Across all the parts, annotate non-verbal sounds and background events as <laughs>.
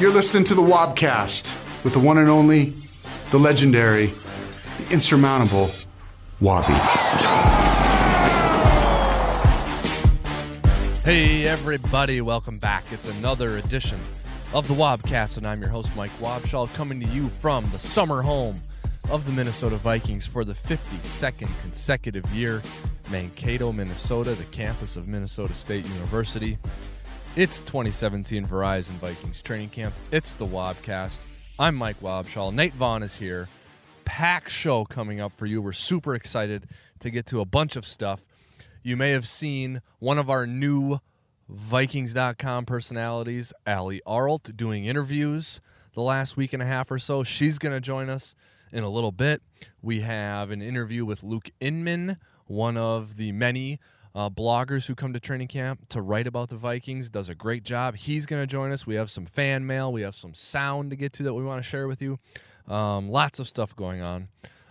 You're listening to the Wobcast with the one and only, the legendary, the insurmountable Wobby. Hey, everybody, welcome back. It's another edition of the Wobcast, and I'm your host, Mike Wobschall, coming to you from the summer home of the Minnesota Vikings for the 52nd consecutive year, Mankato, Minnesota, the campus of Minnesota State University. It's 2017 Verizon Vikings training camp. It's the Wobcast. I'm Mike Wobschall. Nate Vaughn is here. Pack show coming up for you. We're super excited to get to a bunch of stuff. You may have seen one of our new Vikings.com personalities, Allie Arlt, doing interviews the last week and a half or so. She's going to join us in a little bit. We have an interview with Luke Inman, one of the many uh, bloggers who come to training camp to write about the Vikings. Does a great job. He's going to join us. We have some fan mail. We have some sound to get to that we want to share with you. Um, lots of stuff going on.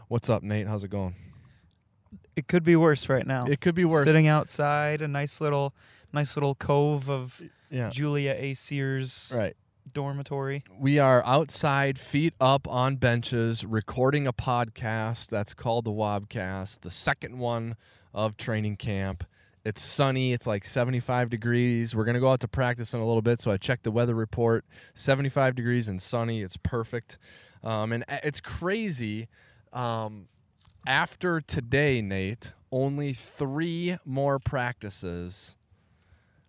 What's up, Nate? How's it going? It could be worse right now. It could be worse. Sitting outside a nice little, nice little cove of yeah. Julia A. Sears Right. dormitory. We are outside, feet up on benches, recording a podcast that's called the Wobcast, the second one of training camp. It's sunny. It's like 75 degrees. We're going to go out to practice in a little bit. So I checked the weather report 75 degrees and sunny. It's perfect. Um, and it's crazy. Um, after today, Nate, only three more practices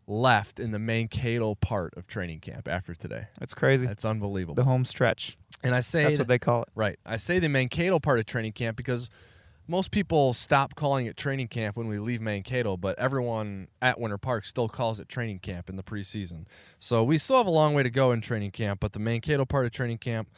left in the Mankato part of training camp after today. It's crazy. That's unbelievable. the home stretch. And I say That's that- what they call it. right. I say the Mankato part of training camp because most people stop calling it training camp when we leave Mankato, but everyone at Winter Park still calls it training camp in the preseason. So we still have a long way to go in training camp, but the Mankato part of training camp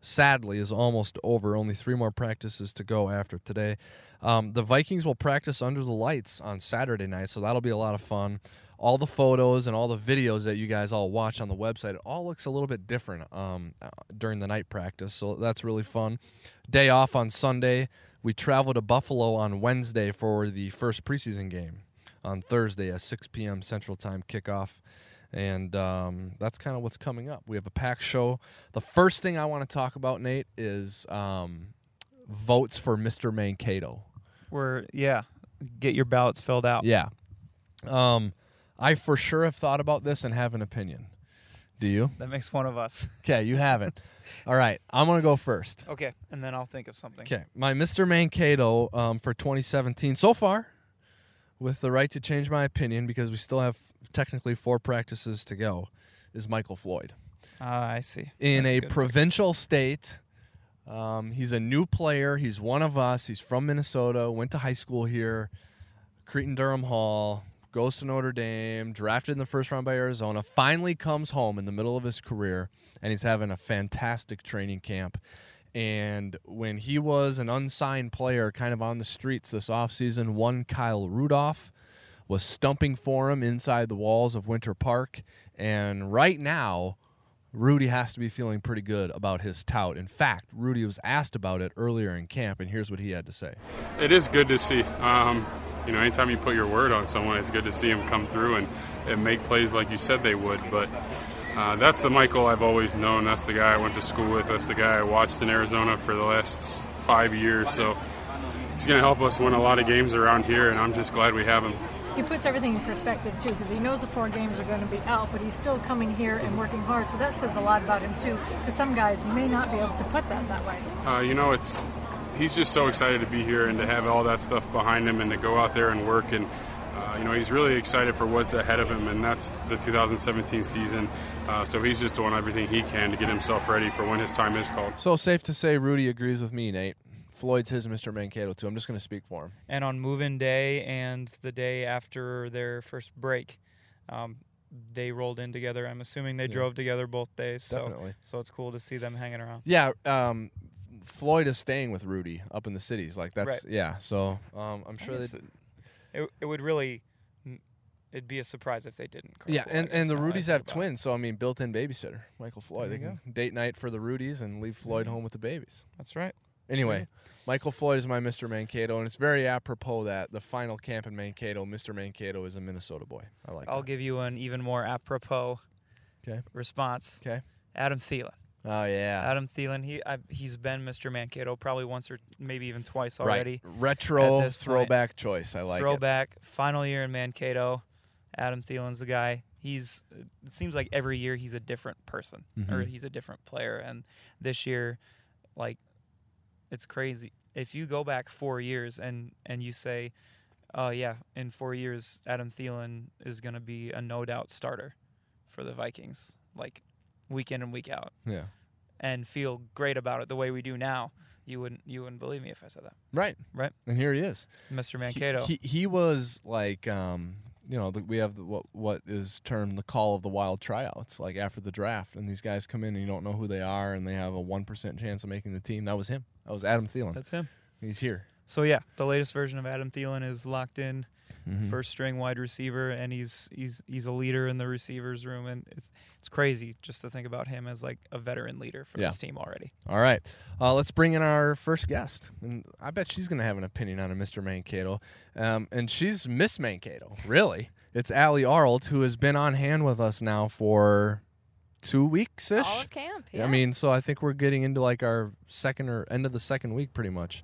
sadly is almost over. Only three more practices to go after today. Um, the Vikings will practice under the lights on Saturday night, so that'll be a lot of fun. All the photos and all the videos that you guys all watch on the website, it all looks a little bit different um, during the night practice, so that's really fun. Day off on Sunday. We travel to Buffalo on Wednesday for the first preseason game on Thursday at 6 p.m. Central Time kickoff. And um, that's kind of what's coming up. We have a pack show. The first thing I want to talk about, Nate, is um, votes for Mr. Mankato. Where yeah, get your ballots filled out. Yeah. Um, I for sure have thought about this and have an opinion. Do you? That makes one of us. <laughs> Okay, you haven't. All right, I'm going to go first. Okay, and then I'll think of something. Okay, my Mr. Mankato um, for 2017 so far, with the right to change my opinion because we still have technically four practices to go, is Michael Floyd. Ah, I see. In That's a provincial state, um, he's a new player. He's one of us. He's from Minnesota. Went to high school here, Cretin Derham Hall. Goes to Notre Dame, drafted in the first round by Arizona, finally comes home in the middle of his career, and he's having a fantastic training camp. And when he was an unsigned player, kind of on the streets this offseason, one Kyle Rudolph was stumping for him inside the walls of Winter Park. And right now, Rudy has to be feeling pretty good about his tout. In fact, Rudy was asked about it earlier in camp, and here's what he had to say. It is good to see. Um, you know, anytime you put your word on someone, it's good to see them come through and, and make plays like you said they would. But uh, that's the Michael I've always known. That's the guy I went to school with. That's the guy I watched in Arizona for the last five years. So he's going to help us win a lot of games around here, and I'm just glad we have him. He puts everything in perspective too because he knows the four games are going to be out but he's still coming here and working hard so that says a lot about him too because some guys may not be able to put that that way Uh, you know, it's he's just so excited to be here and to have all that stuff behind him and to go out there and work and. Uh, you know, he's really excited for what's ahead of him, and that's the 2017 season. Uh, so he's just doing everything he can to get himself ready for when his time is called. So safe to say, Rudy agrees with me, Nate. Floyd's his Mr. Mankato, too. I'm just going to speak for him. And on move-in day and the day after their first break, um, they rolled in together. I'm assuming they Yeah. drove together both days. So Definitely. so it's cool to see them hanging around. Yeah, um, Floyd is staying with Rudy up in the cities. Like that's Right. yeah. So um, I'm sure that it, it, would really it'd be a surprise if they didn't. yeah, and, and the now that I Rudies have twins, so I mean, built-in babysitter, Michael Floyd. They can date night for the Rudies and leave Floyd Mhm. home with the babies. That's right. Anyway, Michael Floyd is my Mr. Mankato, and it's very apropos that the final camp in Mankato, Mr. Mankato is a Minnesota boy. I like I'll that. give you an even more apropos 'Kay. response. Okay. Adam Thielen. Oh yeah. Adam Thielen, he I, he's been Mr. Mankato probably once or maybe even twice already. Right. Retro this point. throwback choice. I like it. Throwback, final year in Mankato. Adam Thielen's the guy. He's it seems like every year he's a different person or Mhm. he's a different player. And this year, like, it's crazy. If you go back four years and and you say, "Oh yeah, in four years, Adam Thielen is going to be a no doubt starter for the Vikings," like week in and week out, Yeah. and feel great about it the way we do now, you wouldn't you wouldn't believe me if I said that, Right. right? And here he is. Mr. He- Mankato. He, he was like um you know, the, we have the, what what is termed the call of the wild tryouts, like after the draft, and these guys come in and you don't know who they are, and they have a one percent chance of making the team. That was him. That was Adam Thielen. That's him. He's here. So yeah, the latest version of Adam Thielen is locked in, Mhm. first string wide receiver, and he's he's he's a leader in the receivers room, and it's it's crazy just to think about him as like a veteran leader for Yeah. this team already. All right, uh, let's bring in our first guest, and I bet she's gonna have an opinion on a Mr. Mankato, um, and she's Miss Mankato. Really, it's Allie Arlt who has been on hand with us now for two weeks ish. All of camp. Yeah. I mean, so I think we're getting into like our second or end of the second week, pretty much.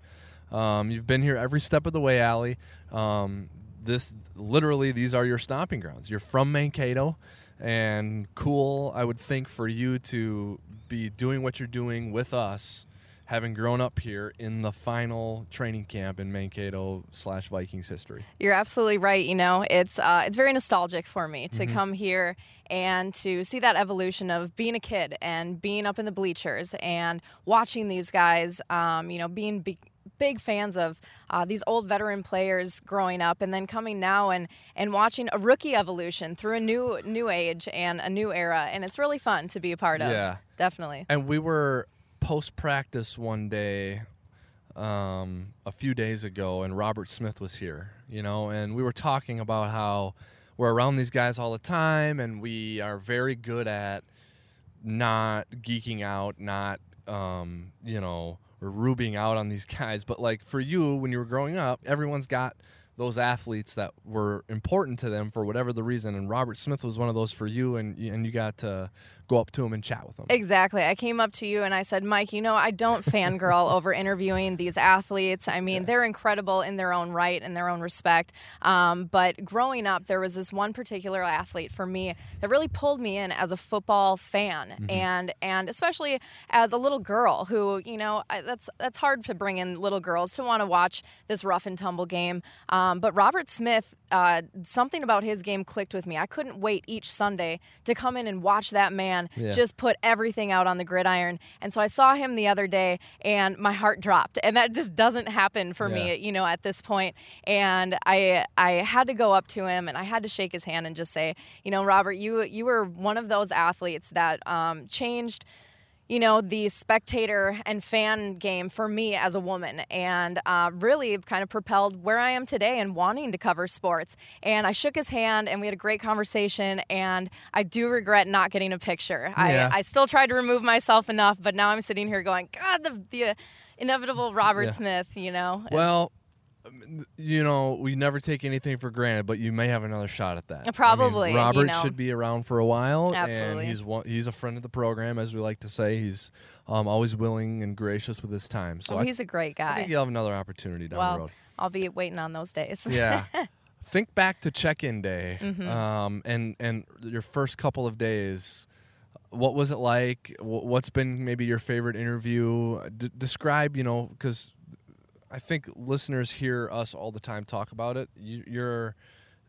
Um, you've been here every step of the way, Allie. Um, this literally, these are your stomping grounds. You're from Mankato, and cool. I would think for you to be doing what you're doing with us, having grown up here in the final training camp in Mankato slash Vikings history. You're absolutely right. You know, it's uh, it's very nostalgic for me Mm-hmm. to come here and to see that evolution of being a kid and being up in the bleachers and watching these guys. Um, you know, being big, big fans of uh, these old veteran players growing up, and then coming now and and watching a rookie evolution through a new new age and a new era, and it's really fun to be a part of. Yeah. definitely. And we were post practice one day, um, a few days ago, and Robert Smith was here, you know, and we were talking about how we're around these guys all the time, and we are very good at not geeking out, not, um, you know, rubbing out on these <laughs> guys. But like for you, when you were growing up, everyone's got those athletes that were important to them for whatever the reason, and Robert Smith was one of those for you, and and you got to go up to him and chat with him. Exactly. I came up to you and I said, Mike, you know, I don't fangirl over interviewing these athletes. I mean, they're incredible in their own right and their own respect. Um, but growing up, there was this one particular athlete for me that really pulled me in as a football fan, and and especially as a little girl who, you know, I, that's that's hard to bring in little girls to want to watch this rough and tumble game. Um, but Robert Smith, uh, something about his game clicked with me. I couldn't wait each Sunday to come in and watch that man Yeah. just put everything out on the gridiron. And so I saw him the other day and my heart dropped. And that just doesn't happen for Yeah. me, you know, at this point. And I I had to go up to him and I had to shake his hand and just say, you know, Robert, you you were one of those athletes that um, changed you know, the spectator and fan game for me as a woman, and uh, really kind of propelled where I am today and wanting to cover sports. And I shook his hand, and we had a great conversation. And I do regret not getting a picture. Yeah. I, I still tried to remove myself enough, but now I'm sitting here going, God, the, the inevitable Robert Yeah. Smith, you know? Well, um, you know, we never take anything for granted, but you may have another shot at that. I mean, Probably, you Robert know. should be around for a while, and he's one, he's a friend of the program, as we like to say. He's um, always willing and gracious with his time. So Oh, I, he's a great guy. I think you'll have another opportunity down the road. I'll be waiting on those days. Yeah. <laughs> Think back to check-in day, Mm-hmm. um, and and your first couple of days. What was it like? What's been maybe your favorite interview? D- describe, you know, because I think listeners hear us all the time talk about it. You, you're,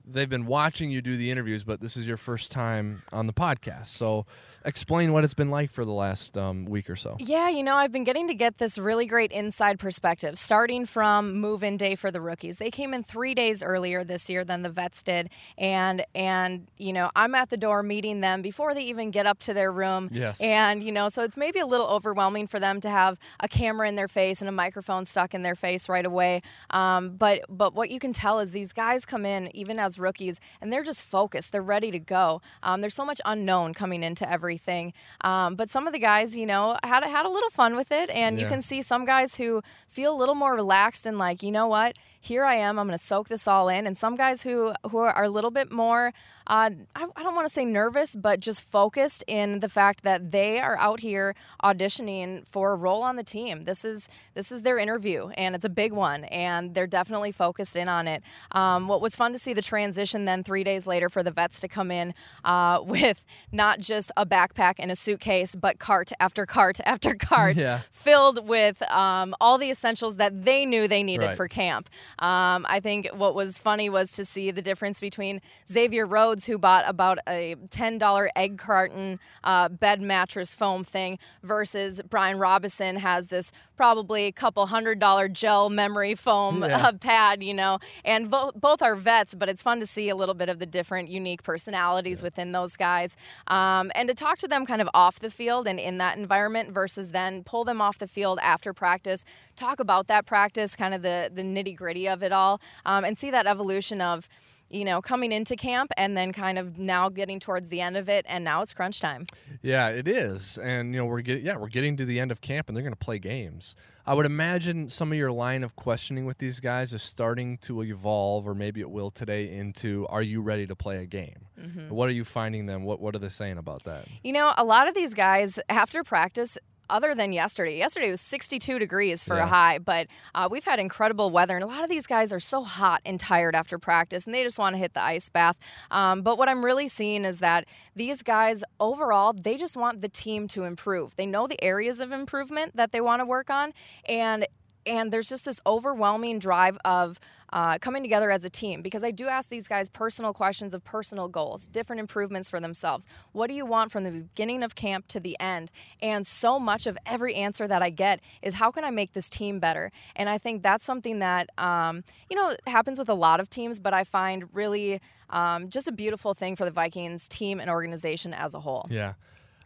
they've been watching you do the interviews, but this is your first time on the podcast. So, explain what it's been like for the last um, week or so. Yeah, you know, I've been getting to get this really great inside perspective, starting from move-in day for the rookies. They came in three days earlier this year than the vets did, and and you know, I'm at the door meeting them before they even get up to their room. Yes. And you know, so it's maybe a little overwhelming for them to have a camera in their face and a microphone stuck in their face right away. Um, but but what you can tell is these guys come in even as those rookies, and they're just focused. They're ready to go. Um, there's so much unknown coming into everything, um, but some of the guys, you know, had had a little fun with it, and you can see some guys who feel a little more relaxed and like, you know what, here I am. I'm going to soak this all in, and some guys who who are a little bit more, uh, I, I don't want to say nervous, but just focused in the fact that they are out here auditioning for a role on the team. This is this is their interview, and it's a big one, and they're definitely focused in on it. Um, what was fun to see the transition then three days later for the vets to come in uh, <laughs> with not just a backpack and a suitcase, but cart after cart <laughs> after cart Yeah. filled with um, all the essentials that they knew they needed Right. for camp. Um, I think what was funny was to see the difference between Xavier Rhodes, who bought about a $10 egg carton uh, bed mattress foam thing, versus Brian Robison has this probably a couple hundred dollar gel memory foam Yeah. uh, pad, you know, and vo- both are vets, but it's fun to see a little bit of the different unique personalities within those guys. Um, and to talk to them kind of off the field and in that environment versus then pull them off the field after practice, talk about that practice, kind of the, the nitty gritty of it all, um, and see that evolution of, you know, coming into camp and then kind of now getting towards the end of it, and now it's crunch time. Yeah, it is, and you know we're getting yeah we're getting to the end of camp, and they're going to play games. I would imagine some of your line of questioning with these guys is starting to evolve, or maybe it will today into Are you ready to play a game? Mm-hmm. What are you finding them? What What are they saying about that? You know, a lot of these guys after practice. Other than yesterday, yesterday was 62 degrees for Yeah. a high, but uh, we've had incredible weather, and a lot of these guys are so hot and tired after practice, and they just want to hit the ice bath. Um, but what I'm really seeing is that these guys overall, they just want the team to improve. They know the areas of improvement that they want to work on, and and there's just this overwhelming drive of uh, coming together as a team because I do ask these guys personal questions of personal goals, different improvements for themselves. What do you want from the beginning of camp to the end? And so much of every answer that I get is how can I make this team better? And I think that's something that um, you know happens with a lot of teams, but I find really um, just a beautiful thing for the Vikings team and organization as a whole. Yeah,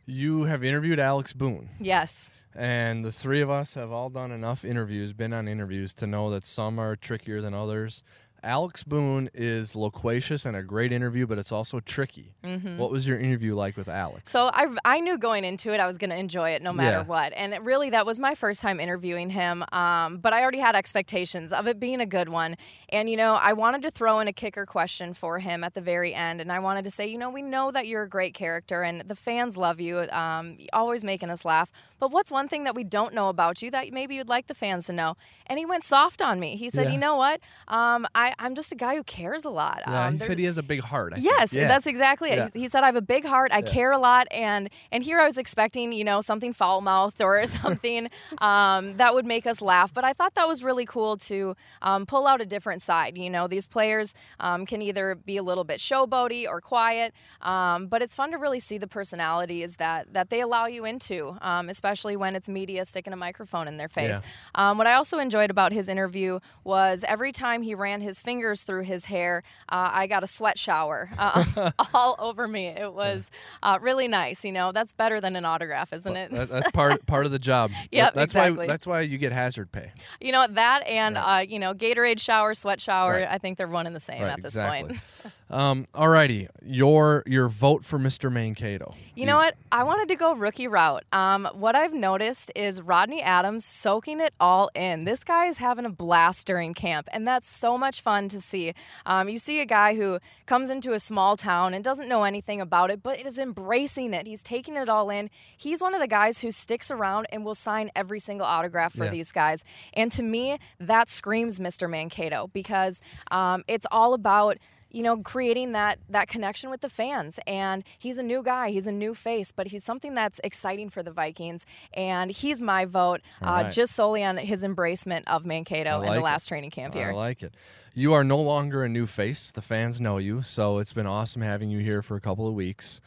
you have interviewed Alex Boone. Yes. And the three of us have all done enough interviews, been on interviews to know that some are trickier than others. Alex Boone is loquacious and a great interview, but it's also tricky. What was your interview like with Alex? So I, I knew going into it I was going to enjoy it no matter Yeah. what, and really that was my first time interviewing him. Um, but I already had expectations of it being a good one, and you know I wanted to throw in a kicker question for him at the very end, and I wanted to say, you know, we know that you're a great character and the fans love you, um, always making us laugh. But what's one thing that we don't know about you that maybe you'd like the fans to know? And he went soft on me. He said, Yeah. you know what? Um, I, I'm just a guy who cares a lot. yeah, um, he said he has a big heart. I. Yes, Yeah. that's exactly it. He- He said, "I have a big heart. I care a lot," and and here I was expecting, you know, something foul mouthed or <laughs> something um, that would make us laugh. But I thought that was really cool to um, pull out a different side. You know, these players um, can either be a little bit showboaty or quiet, um, but it's fun to really see the personalities that that they allow you into, um, especially when it's media sticking a microphone in their face. Um, what I also enjoyed about his interview was every time he ran his fingers through his hair, uh, I got a sweat shower uh, <laughs> all over me. It was uh, really nice. You know, that's better than an autograph, isn't it? That's part <laughs> part of the job. Yep, that's exactly. why that's why you get hazard pay. You know that, and uh, you know, Gatorade shower, sweat shower. Right. I think they're one and the same Right, at this exactly. point. <laughs> Um, alrighty, your your vote for Mr. Mankato. You know what? I wanted to go rookie route. Um, what I've noticed is Rodney Adams soaking it all in. This guy is having a blast during camp, and that's so much fun to see. Um, you see a guy who comes into a small town and doesn't know anything about it, but is embracing it. He's taking it all in. He's one of the guys who sticks around and will sign every single autograph for Yeah. these guys. And to me, that screams Mr. Mankato because um, it's all about you know creating that that connection with the fans and he's a new guy he's a new face but he's something that's exciting for the vikings and he's my vote uh, right. just solely on his embracement of mankato in like the it. last training camp here. I like it. You are no longer a new face. The fans know you, so it's been awesome having you here for a couple of weeks.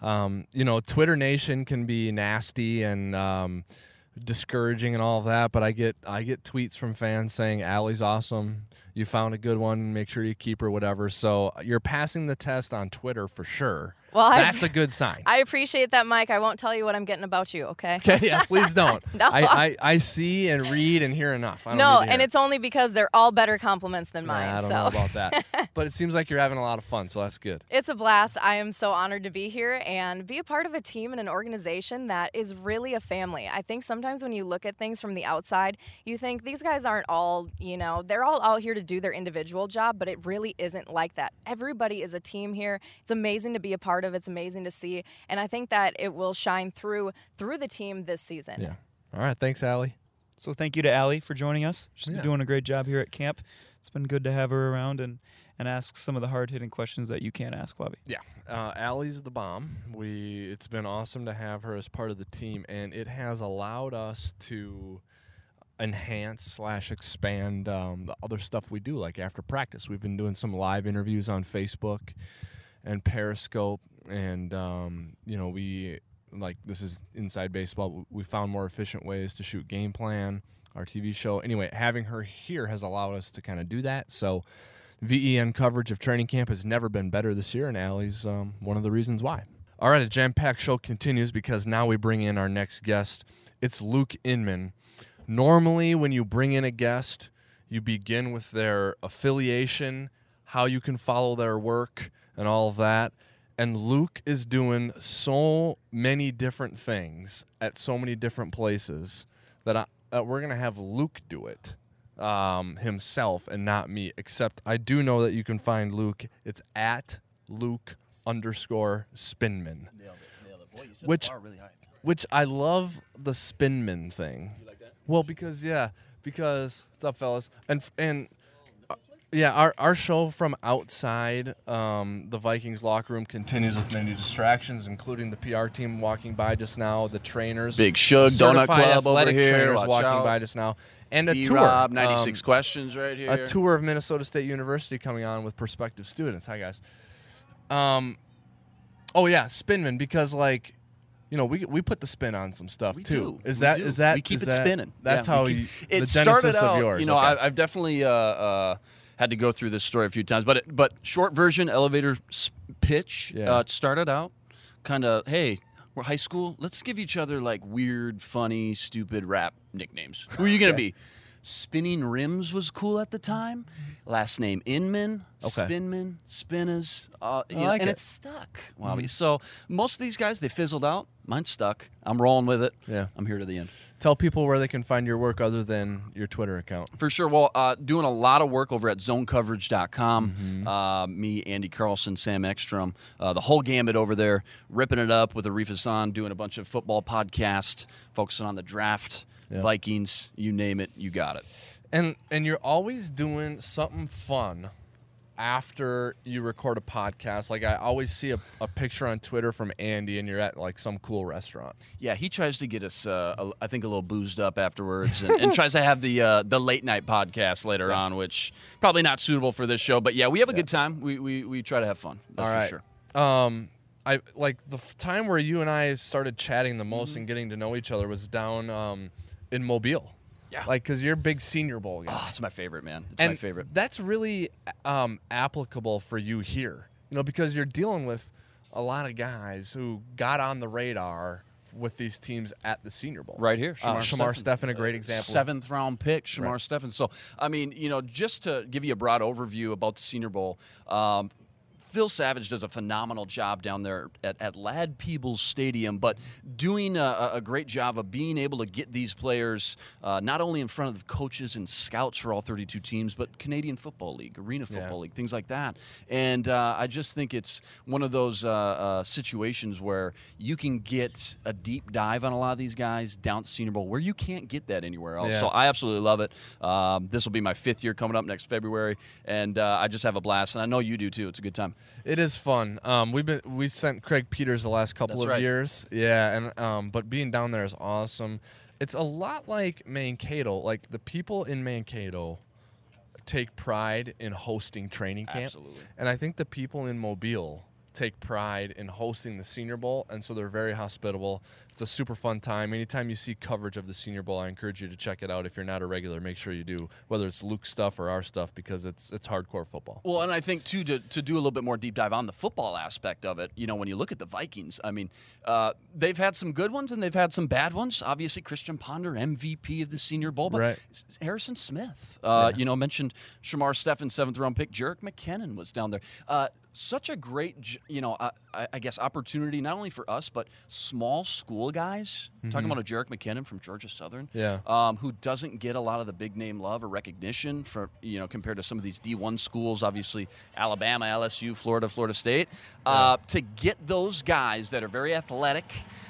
Um, you know, Twitter Nation can be nasty and um, discouraging and all of that, but I get I get tweets from fans saying Allie's awesome. You found a good one. Make sure you keep her, whatever. So you're passing the test on Twitter for sure. Well, That's a good sign. I appreciate that, Mike. I won't tell you what I'm getting about you, okay? <laughs> Okay, yeah, please don't. <laughs> No. I, I, I see and read and hear enough. I don't No, and it's only because they're all better compliments than Nah, mine. I don't so. know about that. <laughs> but it seems like you're having a lot of fun, so that's good. It's a blast. I am so honored to be here and be a part of a team and an organization that is really a family. I think sometimes when you look at things from the outside, you think these guys aren't all, you know, they're all out here to do their individual job, but it really isn't like that. Everybody is a team here. It's amazing to be a part of. It's amazing to see, and I think that it will shine through through the team this season. Yeah. All right. Thanks, Allie. So thank you to Allie for joining us. She's Yeah. been doing a great job here at camp. It's been good to have her around and, and ask some of the hard hitting questions that you can't ask, Wobby. Yeah, uh, Allie's the bomb. We it's been awesome to have her as part of the team, and it has allowed us to enhance slash expand um, the other stuff we do. Like after practice, we've been doing some live interviews on Facebook and Periscope, and um, you know we like this is inside baseball. We found more efficient ways to shoot game plan. Our TV show. Anyway, having her here has allowed us to kind of do that. So. VEN coverage of training camp has never been better this year, and Allie's um, one of the reasons why. All right, a jam packed show continues because now we bring in our next guest. It's Luke Inman. Normally, when you bring in a guest, you begin with their affiliation, how you can follow their work, and all of that. And Luke is doing so many different things at so many different places that, I, that we're going to have Luke do it um, himself and not me. Except I do know that you can find Luke. It's at Luke underscore Spinman. Nailed it, nailed it. Boy, Which, which I love the Spinman thing. Like Well, because yeah, because what's up, fellas? And and uh, yeah, our our show from outside um, the Vikings locker room continues with many distractions, including the PR team walking by just now, the trainers, Big Shug Donut Club over athletic here. trainers Watch walking out. by just now, and a tour. B-Rob, 96 um, questions right here. a tour of Minnesota State University coming on with prospective students. Hi guys. Um, oh yeah, Spinman because like, you know, we we put the spin on some stuff We too. do. Is We that do. is that we keep it that- spinning? That's Yeah, how you. keep- the it started out. of yours. You know, okay. I, I've definitely uh, uh, had to go through this story a few times, but it, but short version elevator pitch. Yeah. Uh, started out kind of hey. We're high school. Let's give each other like weird, funny, stupid rap nicknames. Who are you gonna be? Spinning Rims was cool at the time. Last name Inman, Okay. Spinman, Spinners, uh, you I know, like and it. it's stuck. Wow. So most of these guys they fizzled out. Mine stuck. I'm rolling with it. Yeah. I'm here to the end. Tell people where they can find your work other than your Twitter account. For sure. Well, uh, doing a lot of work over at zonecoverage.com. Mm-hmm. Uh, me, Andy Carlson, Sam Ekstrom, uh, the whole gamut over there, ripping it up with Arif Hasan, doing a bunch of football podcasts, focusing on the draft, Yeah. Vikings, you name it, you got it. And and you're always doing something fun after you record a podcast. Like I always see a, a picture on Twitter from Andy, and you're at like some cool restaurant. Yeah, he tries to get us, uh, a, I think, a little boozed up afterwards, and, and tries to have the uh, the late night podcast later on, which probably not suitable for this show. But yeah, we have a good time. We, we we try to have fun. That's All for sure. Um, I like the f- time where you and I started chatting the most Mm-hmm. and getting to know each other was down um, in Mobile. Yeah. Like, cause you're a big Senior Bowl guy. Oh, it's my favorite, man. It's and my favorite. That's really um, applicable for you here. You know, because you're dealing with a lot of guys who got on the radar with these teams at the Senior Bowl. Right here, Uh, Shamar, Shamar Stephen, a great example. Seventh round pick, Shamar Right. So, I mean, you know, just to give you a broad overview about the Senior Bowl, um, Phil Savage does a phenomenal job down there at, at Ladd Peebles Stadium, but doing a, a great job of being able to get these players uh, not only in front of the coaches and scouts for all 32 teams, but Canadian Football League, Arena Football Yeah. League, things like that. And uh, I just think it's one of those uh, uh, situations where you can get a deep dive on a lot of these guys down at Senior Bowl where you can't get that anywhere else. Yeah. So I absolutely love it. Um, this will be my fifth year coming up next February, and uh, I just have a blast, and I know you do too. It's a good time. It is fun. Um, we've been we sent Craig Peters the last couple That's of right. years. Yeah, and um, but being down there is awesome. It's a lot like Mankato. Like the people in Mankato take pride in hosting training camp. Absolutely. And I think the people in Mobile take pride in hosting the Senior Bowl, and so they're very hospitable. It's a super fun time. Anytime you see coverage of the Senior Bowl, I encourage you to check it out. If you're not a regular, make sure you do, whether it's Luke stuff or our stuff, because it's it's hardcore football. Well, and I think too to, to do a little bit more deep dive on the football aspect of it. You know, when you look at the Vikings, I mean, uh, they've had some good ones and they've had some bad ones. Obviously, Christian Ponder, MVP of the Senior Bowl, but Right. Harrison Smith, uh, you know, mentioned Shamar Stephen, seventh round pick. Jerick McKinnon was down there. Uh, such a great, you know, uh, I, I guess opportunity not only for us but small school guys. Talking about a Jerick McKinnon from Georgia Southern, Yeah. um, who doesn't get a lot of the big name love or recognition for you know compared to some of these D1 schools, obviously Alabama, LSU, Florida, Florida State. Uh, to get those guys that are very athletic.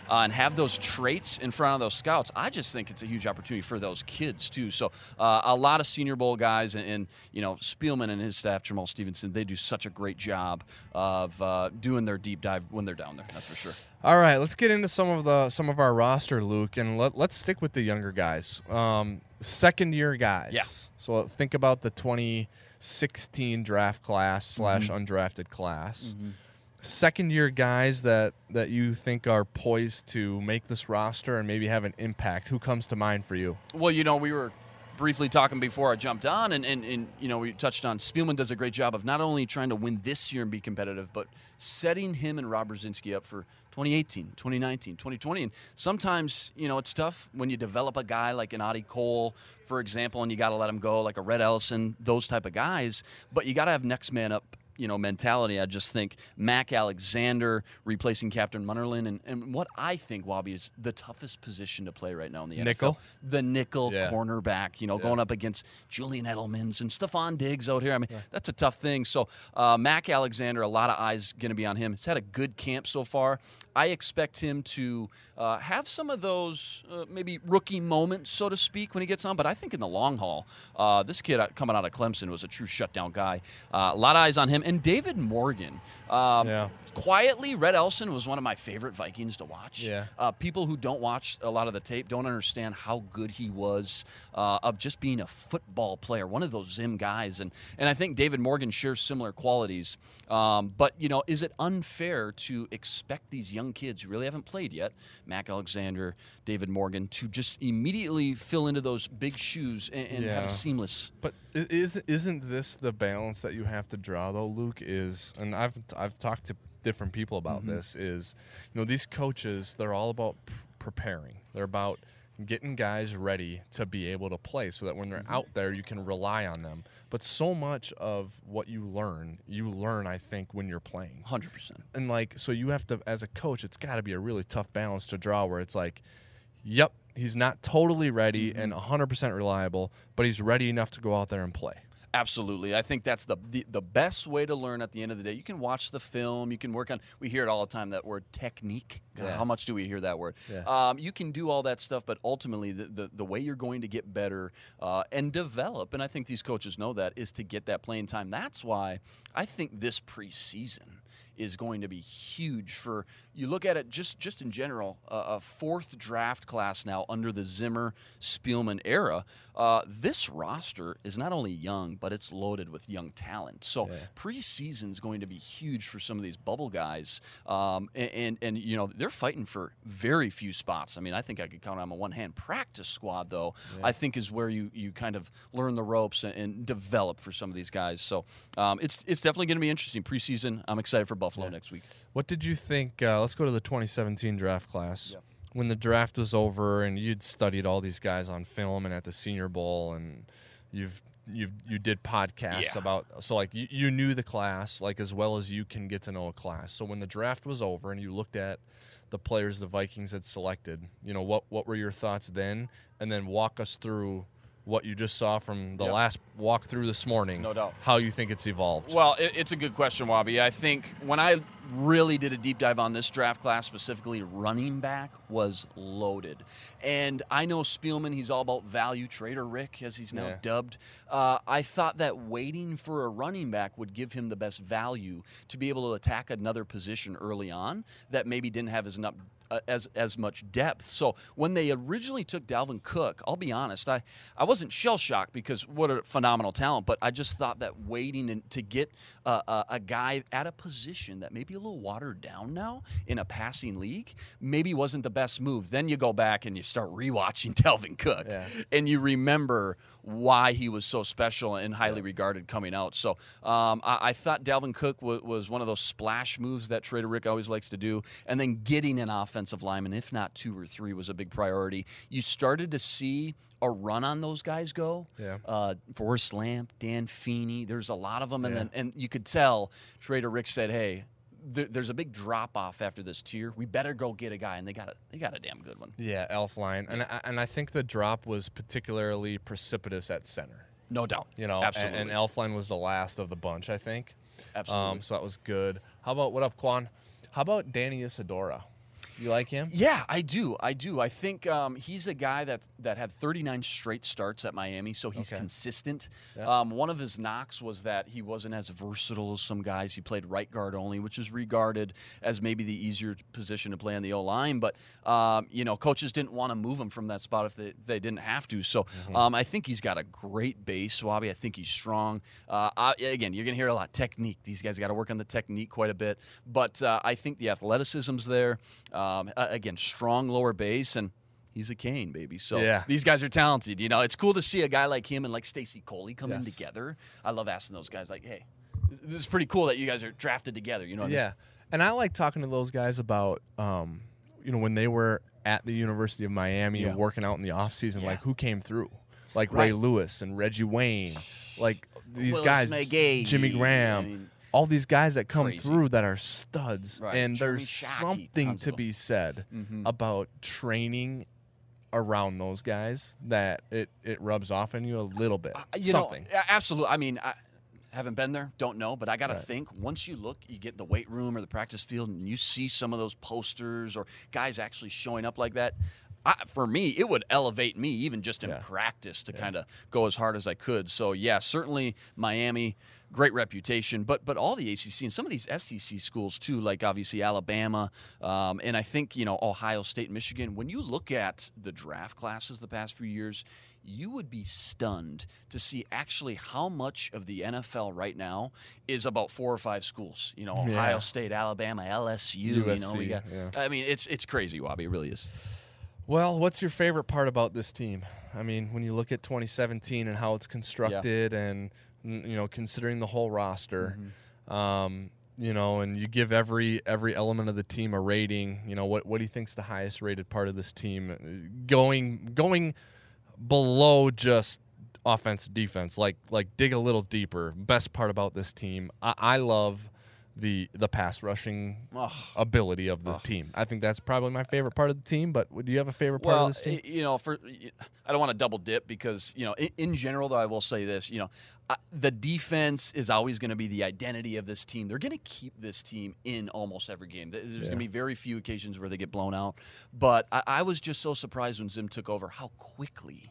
Uh, and have those traits in front of those scouts. I just think it's a huge opportunity for those kids too. So uh, a lot of Senior Bowl guys, and, and you know Spielman and his staff, Jamaal Stephenson, they do such a great job of uh, doing their deep dive when they're down there. That's for sure. All right, let's get into some of the some of our roster, Luke, and let, let's stick with the younger guys, um, second year guys. Yeah. So think about the 2016 draft class slash Mm-hmm. undrafted class. Second year guys that that you think are poised to make this roster and maybe have an impact. Who comes to mind for you? Well, you know, we were briefly talking before I jumped on, and, and, and you know, we touched on Spielman does a great job of not only trying to win this year and be competitive, but setting him and Rob Brzezinski up for 2018, 2019, 2020. And sometimes, you know, it's tough when you develop a guy like an Audie Cole, for example, and you got to let him go, like a Rhett Ellison, those type of guys. But you got to have next man up you know mentality. I just think Mac Alexander replacing Captain Munnerlyn and, and what I think Wobby is the toughest position to play right now in the Nickel? NFL. The nickel Yeah. cornerback, you know, going up against Julian Edelman's and Stefon Diggs out here. I mean, that's a tough thing. So uh, Mac Alexander, a lot of eyes going to be on him. He's had a good camp so far. I expect him to uh, have some of those uh, maybe rookie moments, so to speak, when he gets on. But I think in the long haul, uh, this kid uh, coming out of Clemson was a true shutdown guy. Uh, a lot of eyes on him. And David Morgan. Um, Yeah. Quietly, Rhett Ellison was one of my favorite Vikings to watch. Yeah. Uh, people who don't watch a lot of the tape don't understand how good he was uh, of just being a football player, one of those Zim guys. And, and I think David Morgan shares similar qualities. Um, but, you know, is it unfair to expect these young kids who really haven't played yet, Mac Alexander, David Morgan, to just immediately fill into those big shoes and, and have a seamless. But is isn't this the balance that you have to draw though, Luke? Is and I've I've talked to different people about Mm-hmm. this. Is you know these coaches they're all about p- preparing. They're about getting guys ready to be able to play, so that when Mm-hmm. they're out there, you can rely on them. But so much of what you learn, you learn, I think, when you're playing Hundred percent. and like so you have to as a coach it's got to be a really tough balance to draw where it's like yep he's not totally ready and 100% reliable but he's ready enough to go out there and play Absolutely. I think that's the, the the best way to learn at the end of the day. You can watch the film, you can work on we hear it all the time that word technique. God, Yeah. How much do we hear that word? Yeah. Um, you can do all that stuff, but ultimately the, the, the way you're going to get better uh, and develop, and I think these coaches know that, is to get that playing time. That's why I think this preseason is going to be huge for you look at it just just in general uh, a fourth draft class now under the Zimmer Spielman era. Uh, this roster is not only young but it's loaded with young talent. So preseason is going to be huge for some of these bubble guys. Um, and, and and you know they're fighting for very few spots. I mean I think I could count on my one hand practice squad though I think is where you you kind of learn the ropes and, and develop for some of these guys. So um, it's it's definitely going to be interesting. Preseason I'm excited for Buffalo next week. what did you think uh, let's go to the 2017 draft class. When the draft was over and you'd studied all these guys on film and at the senior bowl and you've you've you did podcasts Yeah. about so like you, you knew the class like as well as you can get to know a class. So when the draft was over and you looked at the players the vikings had selected you know what what were your thoughts then? And then walk us through what you just saw from the Yep. last walkthrough this morning No doubt. how you think it's evolved Well, it, it's a good question, Wobby. I think when I really did a deep dive on this draft class, specifically running back, was loaded. And I know Spielman, he's all about value trader Rick, as he's now Yeah. dubbed. Uh, I thought that waiting for a running back would give him the best value to be able to attack another position early on that maybe didn't have as enough. Uh, as as much depth. So when they originally took Dalvin Cook, I'll be honest, I, I wasn't shell shocked because what a phenomenal talent, but I just thought that waiting and to get uh, a, a guy at a position that maybe a little watered down now in a passing league, maybe wasn't the best move. Then you go back and you start rewatching <laughs> Dalvin Cook, Yeah. and you remember why he was so special and highly regarded coming out. So um, I, I thought Dalvin Cook wa- was one of those splash moves that Trader Rick always likes to do, and then getting an offensive lineman, if not two or three, was a big priority. You started to see a run on those guys go. Yeah. Uh, Forrest Lamp, Dan Feeney, there's a lot of them, and Yeah. then and you could tell Trader Rick said, "Hey." there- There's a big drop off after this tier. We better go get a guy, and they got a they got a damn good one. Yeah, Elflein, and I, and I think the drop was particularly precipitous at center. No doubt. You know, absolutely. and, Elflein was the last of the bunch, I think. Absolutely. Um, so that was good. How about what up, Quan? How about Danny Isidora? You like him? Yeah, I do. I do. I think um, he's a guy that that had 39 straight starts at Miami, so he's Okay. consistent. Yeah. Um, one of his knocks was that he wasn't as versatile as some guys. He played right guard only, which is regarded as maybe the easier position to play on the O line. But um, you know, coaches didn't want to move him from that spot if they, they didn't have to. So Mm-hmm. um, I think he's got a great base, Wobby. I think he's strong. Uh, I, again, you're gonna hear a lot technique. These guys got to work on the technique quite a bit, but uh, I think the athleticism's there. Um, again, strong lower base and. He's a Kane, baby. So Yeah. these guys are talented. You know, it's cool to see a guy like him and like Stacy Coley come in Yes. together. I love asking those guys, like, "Hey, this- is pretty cool that you guys are drafted together." You know, what I mean? Yeah, and I like talking to those guys about, um, you know, when they were at the University of Miami Yeah. and working out in the off season, like who came through, like Ray Lewis and Reggie Wayne, like these Willis guys, Jimmy Graham. I mean, all these guys that come crazy. through that are studs, Right. and Jeremy there's Shockey, something to be said Mhm. about training around those guys that it, it rubs off on you a little bit. Uh, you something. know, absolutely. I mean, I haven't been there, don't know, but I got to Right. think once you look, you get in the weight room or the practice field, and you see some of those posters or guys actually showing up like that. I, for me, it would elevate me even just in Yeah. practice to kind of go as hard as I could. So yeah, certainly Miami, great reputation, but but all the ACC and some of these SEC schools too, like obviously Alabama, um, and I think you know Ohio State, Michigan. When you look at the draft classes the past few years, you would be stunned to see actually how much of the NFL right now is about four or five schools. You know, Ohio Yeah. State, Alabama, LSU. you know, we got. yeah. I mean, it's it's crazy, Wobby. It really is. Well, what's your favorite part about this team? I mean, when you look at 2017 and how it's constructed, and you know, considering the whole roster, Mm-hmm. um, you know, and you give every every element of the team a rating. You know, what what do you think's the highest rated part of this team? Uh, Going going below just offense defense, like like dig a little deeper. Best part about this team, I, I love the the pass rushing Ugh. ability of this team. I think that's probably my favorite part of the team. But do you have a favorite part well, of this team? you know, for I don't want to double dip because you know, in, in general, though, I will say this: you know, I, the defense is always going to be the identity of this team. They're going to keep this team in almost every game. There- There's going to be very few occasions where they get blown out. But I, I was just so surprised when Zim took over how quickly.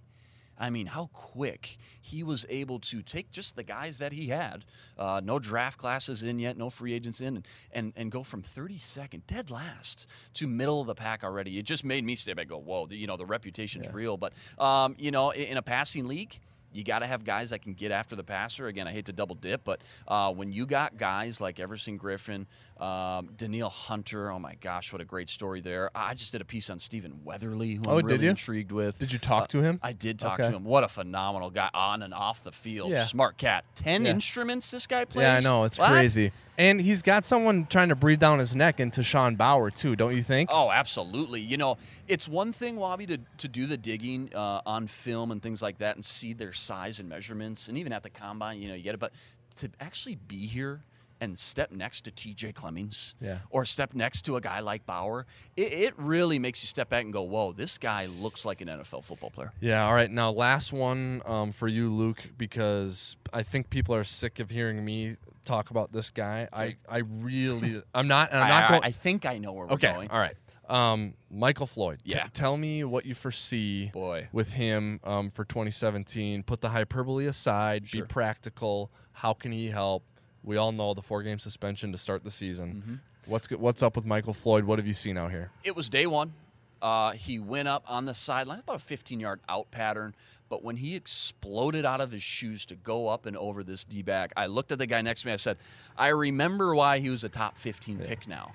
I mean, how quick he was able to take just the guys that he had, uh, no draft classes in yet, no free agents in, and, and, and go from 32nd, dead last, to middle of the pack already. It just made me stay back and go, whoa, the, you know, the reputation's real. But, um, you know, in, in a passing league, you got to have guys that can get after the passer. Again, I hate to double dip, but uh, when you got guys like Everson Griffin, um, Danielle Hunter, oh my gosh, what a great story there. I just did a piece on Stephen Weatherly, who Oh, I'm really intrigued with. Did you talk to him? I did talk Okay. to him. What a phenomenal guy on and off the field. Yeah. Smart cat. Ten Yeah. instruments this guy plays. Yeah, I know it's What? crazy, and he's got someone trying to breathe down his neck in Tashawn Bower too, don't you think? Oh, absolutely. You know, it's one thing, Wobby, to, to do the digging uh, on film and things like that and see their size and measurements, and even at the combine, you know, you get it. But to actually be here and step next to TJ Clemmings Yeah. or step next to a guy like Bower, it, it really makes you step back and go, whoa, this guy looks like an NFL football player. Yeah. All right. Now, last one um, for you, Luke, because I think people are sick of hearing me talk about this guy. I, I really, <laughs> I'm not. I'm not I- going. I think I know where we're okay. going. All right. Um, Michael Floyd. t- Yeah. tell me what you foresee Boy. with him um, for 2017. Put the hyperbole aside. Sure. Be practical. How can he help? We all know the four-game suspension to start the season. Mm-hmm. What's what's up with Michael Floyd? What have you seen out here? it was day one. Uh, he went up on the sideline, about a 15 yard out pattern. But when he exploded out of his shoes to go up and over this D back, I looked at the guy next to me. I said, I remember why he was a top 15 pick now.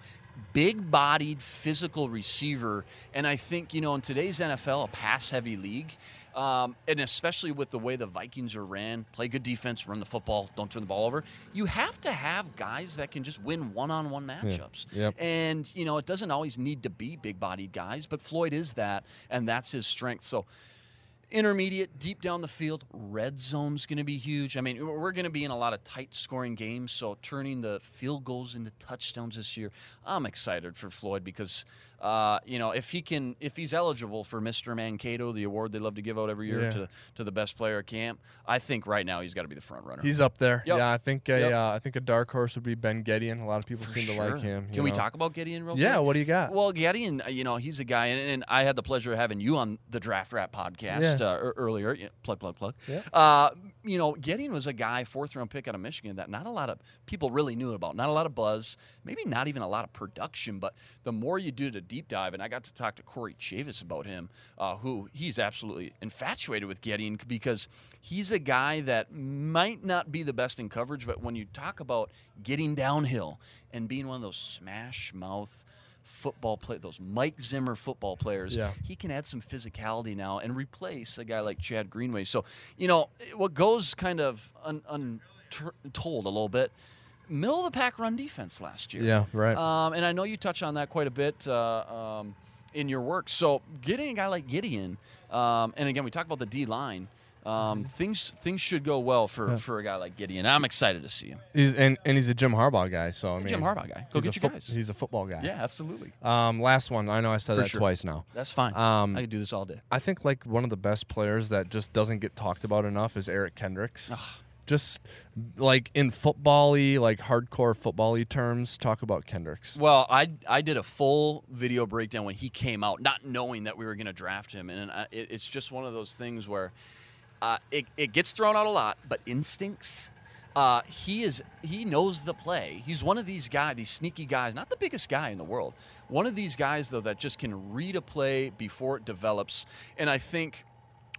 Big bodied, physical receiver. And I think, you know, in today's NFL, a pass heavy league, um, and especially with the way the Vikings are ran, play good defense, run the football, don't turn the ball over. You have to have guys that can just win one-on-one matchups. Yep. And you know, it doesn't always need to be big-bodied guys, but Floyd is that, and that's his strength. So intermediate, deep down the field. Red zone's going to be huge. I mean, we're going to be in a lot of tight scoring games, so turning the field goals into touchdowns this year, I'm excited for Floyd because, uh, you know, if he can, if he's eligible for Mr. Mankato, the award they love to give out every year Yeah. to to the best player at camp, I think right now he's got to be the front runner. He's up there. Yep. Yeah, I think a Yep. uh, I think a dark horse would be Ben Gedeon. A lot of people For seem to like him. Can we talk about Gedeon real Yeah, quick? what do you got? Well, Gedeon, uh, you know, he's a guy, and, and I had the pleasure of having you on the Draft Rap podcast Yeah. uh, earlier. Yeah, plug, plug, plug. Yeah. Uh, you know, Gedeon was a guy, fourth round pick out of Michigan, that not a lot of people really knew about. Not a lot of buzz, maybe not even a lot of production, but the more you do the deep dive, and I got to talk to Corey Chavous about him, uh, who he's absolutely infatuated with Gedeon because he's a guy that might not be the best in coverage, but when you talk about getting downhill and being one of those smash mouth football play those Mike Zimmer football players Yeah. he can add some physicality now and replace a guy like Chad Greenway so you know what goes kind of un, untold a little bit middle of the pack run defense last year Yeah, right. um, and I know you touch on that quite a bit uh, um, in your work. So getting a guy like Gedeon, um, and again, we talk about the D line. Um, things things should go well for, for a guy like Gedeon. I'm excited to see him. He's and, and he's a Jim Harbaugh guy. So I mean, Jim Harbaugh guy. Go get your guys. He's a football guy. Yeah, absolutely. Um, last one. I know I said For that sure. twice now. That's fine. Um, I could do this all day. I think like one of the best players that just doesn't get talked about enough is Eric Kendricks. Just like in football-y, like hardcore football-y terms, talk about Kendricks. Well, I I did a full video breakdown when he came out, not knowing that we were going to draft him, and I, it, it's just one of those things where uh, it it gets thrown out a lot, but instincts. Uh, he is he knows the play. He's one of these guys, these sneaky guys, not the biggest guy in the world. One of these guys though that just can read a play before it develops, and I think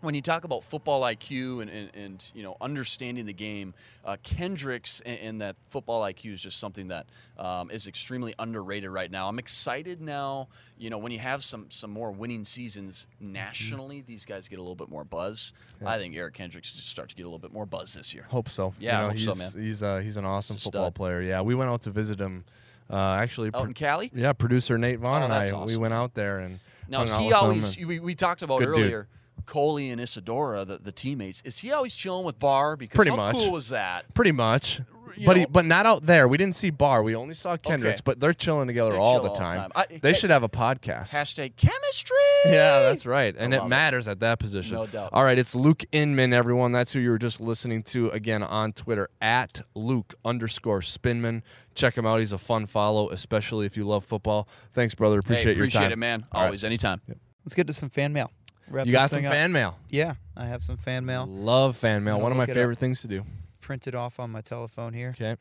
when you talk about football IQ and, and, and you know understanding the game, uh, Kendricks and, and that football IQ is just something that um, is extremely underrated right now. I'm excited now. You know, when you have some some more winning seasons nationally, these guys get a little bit more buzz. I think Eric Kendricks just start to get a little bit more buzz this year. Hope so. Yeah, you know, hope so, he's. He's uh, he's an awesome He's football player. Yeah, we went out to visit him. Uh, actually, Out in Cali. yeah, producer Nate Vaughn Oh, and I, that's we went out there and Now, hung is out he always? We, we talked about Good dude. Earlier. Coley and Isidora, the, the teammates. Is he always chilling with Barr? Because Pretty how much. cool was that? Pretty much. you But he, but not out there. We didn't see Barr. We only saw Kendricks, Okay. but they're chilling together They all chill the all the time. time. I- they hey- should have a podcast. Hashtag chemistry. yeah, that's right. And it love it. matters at that position. No doubt. All right, it's Luke Inman, everyone. That's who you were just listening to again on Twitter at Luke underscore Spinman. Check him out. He's a fun follow, especially if you love football. Thanks, brother. Appreciate hey, your appreciate it, man. All right. Always, anytime. Let's get to some fan mail. Wrap You got some up. fan mail. Yeah, I have some fan mail Love fan mail. One of my favorite things to do. printed off on my telephone here. Okay.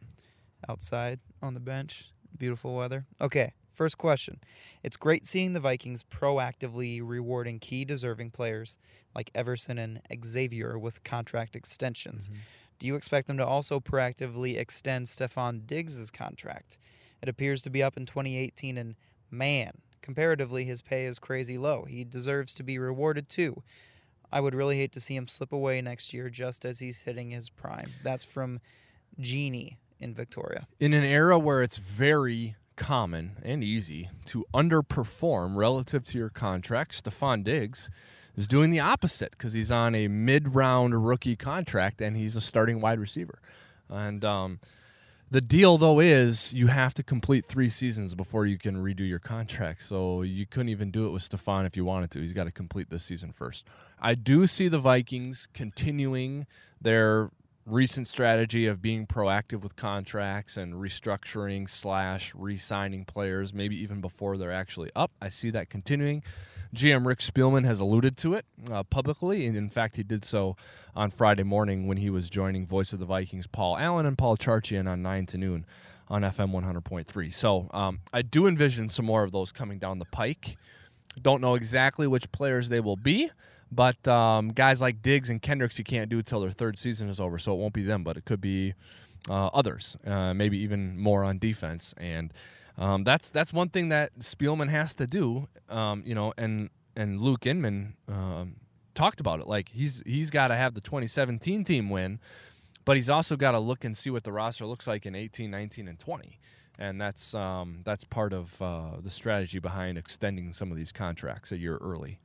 outside on the bench. Beautiful weather. Okay, first question. It's great seeing the Vikings proactively rewarding key deserving players like Everson and Xavier with contract extensions. Mm-hmm. Do you expect them to also proactively extend Stefon Diggs' contract? It appears to be up in 2018, and man, comparatively, his pay is crazy low. He deserves to be rewarded too. I would really hate to see him slip away next year just as he's hitting his prime. That's from Genie in Victoria. in an era where it's very common and easy to underperform relative to your contract, Stefon Diggs is doing the opposite because he's on a mid-round rookie contract and he's a starting wide receiver. And um, the deal, though, is you have to complete three seasons before you can redo your contract. So you couldn't even do it with Stefon if you wanted to. He's got to complete this season first. I do see the Vikings continuing their recent strategy of being proactive with contracts and restructuring slash re-signing players, maybe even before they're actually up. I see that continuing. GM Rick Spielman has alluded to it uh, publicly, and in fact, he did so on Friday morning when he was joining Voice of the Vikings Paul Allen and Paul Charchian on 9 to noon on FM 100.3. So um, I do envision some more of those coming down the pike. Don't know exactly which players they will be, but um, guys like Diggs and Kendricks, you can't do until their third season is over, so it won't be them, but it could be uh, others, uh, maybe even more on defense. And um, that's that's one thing that Spielman has to do, um, you know, and and Luke Inman um, talked about it. Like he's he's got to have the 2017 team win, but he's also got to look and see what the roster looks like in 18, 19, and 20 and that's um, that's part of uh, the strategy behind extending some of these contracts a year early.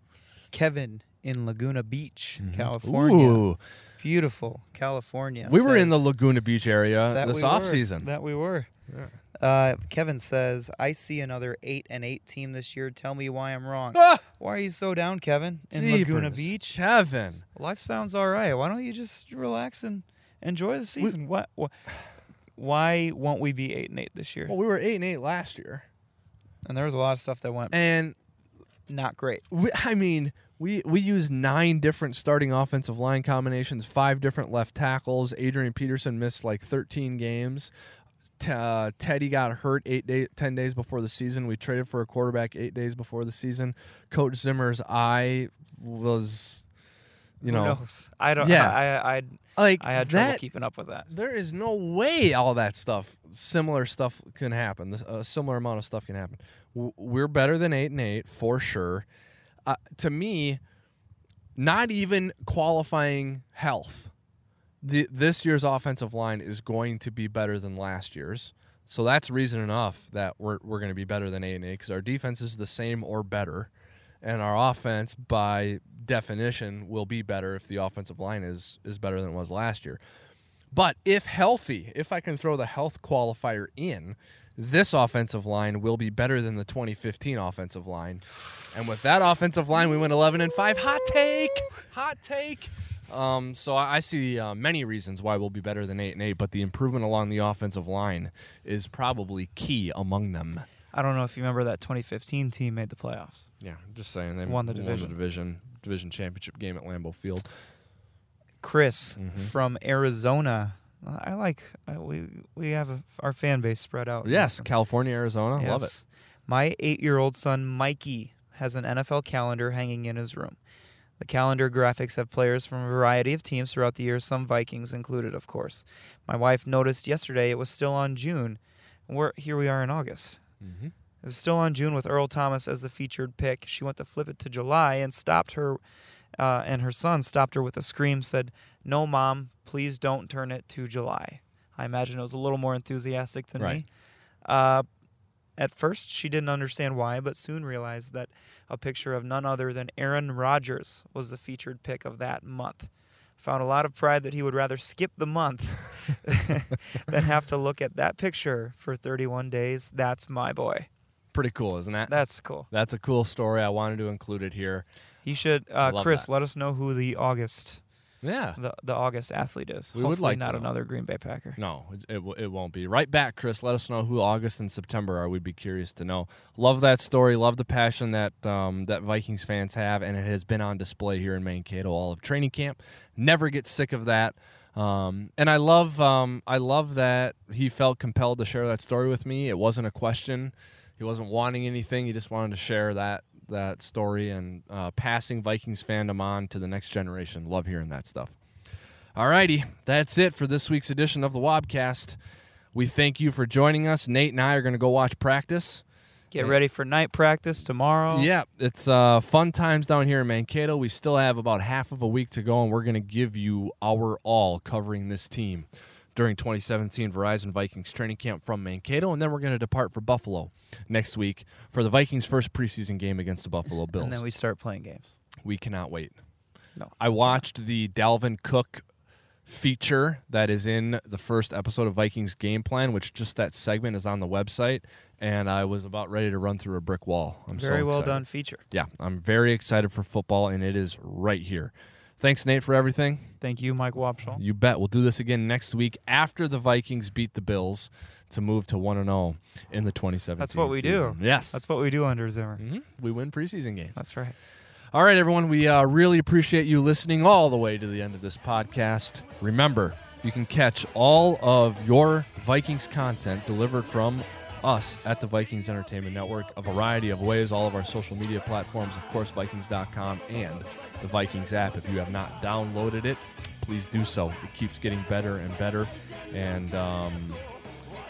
Kevin in Laguna Beach, California. Mm-hmm. Ooh, Beautiful California. we were in the Laguna Beach area that this we off were. season. That we were. Uh, Kevin says, "I see another eight and eight team this year. Tell me why I'm wrong. Why are you so down, Kevin? In Laguna Beach, Kevin. life sounds all right. Why don't you just relax and enjoy the season? what, what? Why won't we be eight and eight this year? Well, we were eight and eight last year, And there was a lot of stuff that went and not great. we, I mean, we we used nine different starting offensive line combinations, five different left tackles. Adrian Peterson missed like 13 games. T- uh, Teddy got hurt eight day, ten days before the season. We traded for a quarterback eight days before the season. Coach Zimmer's eye was, you Who know, knows? I don't. Yeah. I, I, like I had trouble that. keeping up with that. There is no way all that stuff, similar stuff, can happen. This, a similar amount of stuff can happen. We're better than eight and eight for sure. Uh, to me, not even qualifying health. The, this year's offensive line is going to be better than last year's. So that's reason enough that we're, we're going to be better than A and A because our defense is the same or better. And our offense, by definition, will be better if the offensive line is, is better than it was last year. But if healthy, if I can throw the health qualifier in, this offensive line will be better than the 2015 offensive line. And with that offensive line, we went 11 and 5. Hot take. Hot take. Um, so I I see uh, many reasons why we'll be better than 8 and 8, but the improvement along the offensive line is probably key among them. I don't know if you remember that 2015 team made the playoffs. Yeah, just saying they Won the division. division division championship game at Lambeau Field. Chris Mm-hmm. from Arizona. I like I, we we have a, our fan base spread out. Yes, California, Arizona, love it. My eight-year-old son Mikey has an NFL calendar hanging in his room. The calendar graphics have players from a variety of teams throughout the year, some Vikings included, of course. My wife noticed yesterday it was still on June. and We're here we are in August. Mm-hmm. It was still on June with Earl Thomas as the featured pick. She went to flip it to July and stopped her, uh, and her son stopped her with a scream, said, No, mom, please don't turn it to July. I imagine it was a little more enthusiastic than Right. me. Uh, at first, she didn't understand why, but soon realized that a picture of none other than Aaron Rodgers was the featured pick of that month. Found a lot of pride that he would rather skip the month <laughs> than have to look at that picture for 31 days. That's my boy. Pretty cool, isn't that? That's cool. That's a cool story. I wanted to include it here. You should, uh, Chris. that. Let us know who the August Yeah. the, the August athlete is. We would Hopefully like to not know. another Green Bay Packer. No, it, it, w- it won't be. Right back, Chris. Let us know who August and September are. We'd be curious to know. Love that story. Love the passion that um, that Vikings fans have, and it has been on display here in Mankato all of training camp. Never get sick of that. Um, and I love um, I love that he felt compelled to share that story with me. It wasn't a question. He wasn't wanting anything. He just wanted to share that that story and uh, passing Vikings fandom on to the next generation. Love hearing that stuff. Alrighty, that's it for this week's edition of the Wobcast. We thank you for joining us. Nate and I are going to go watch practice. Get ready for night practice tomorrow. Yeah, it's uh, fun times down here in Mankato. We still have about half of a week to go, and we're going to give you our all covering this team during 2017 Verizon Vikings training camp from Mankato, and then we're going to depart for Buffalo next week for the Vikings' first preseason game against the Buffalo <laughs> Bills. And then we start playing games. We cannot wait. No. I watched the Dalvin Cook feature that is in the first episode of Vikings Game Plan, which just that segment is on the website, and I was about ready to run through a brick wall. I'm so Very well done feature. Yeah, I'm very excited for football, and it is right here. Thanks, Nate, for everything. Thank you, Mike Wobschall. You bet. We'll do this again next week after the Vikings beat the Bills to move to 1 0 in the 2017 That's what we do. Yes. That's what we do under Zimmer. Mhm. We win preseason games. That's right. All right, everyone. We uh, really appreciate you listening all the way to the end of this podcast. Remember, you can catch all of your Vikings content delivered from us at the Vikings Entertainment Network a variety of ways, all of our social media platforms, of course, Vikings.com and the Vikings app. If you have not downloaded it, please do so. It keeps getting better and better. And um,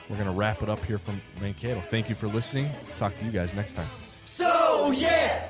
we're going to wrap it up here from Mankato. Thank you for listening. Talk to you guys next time. So yeah,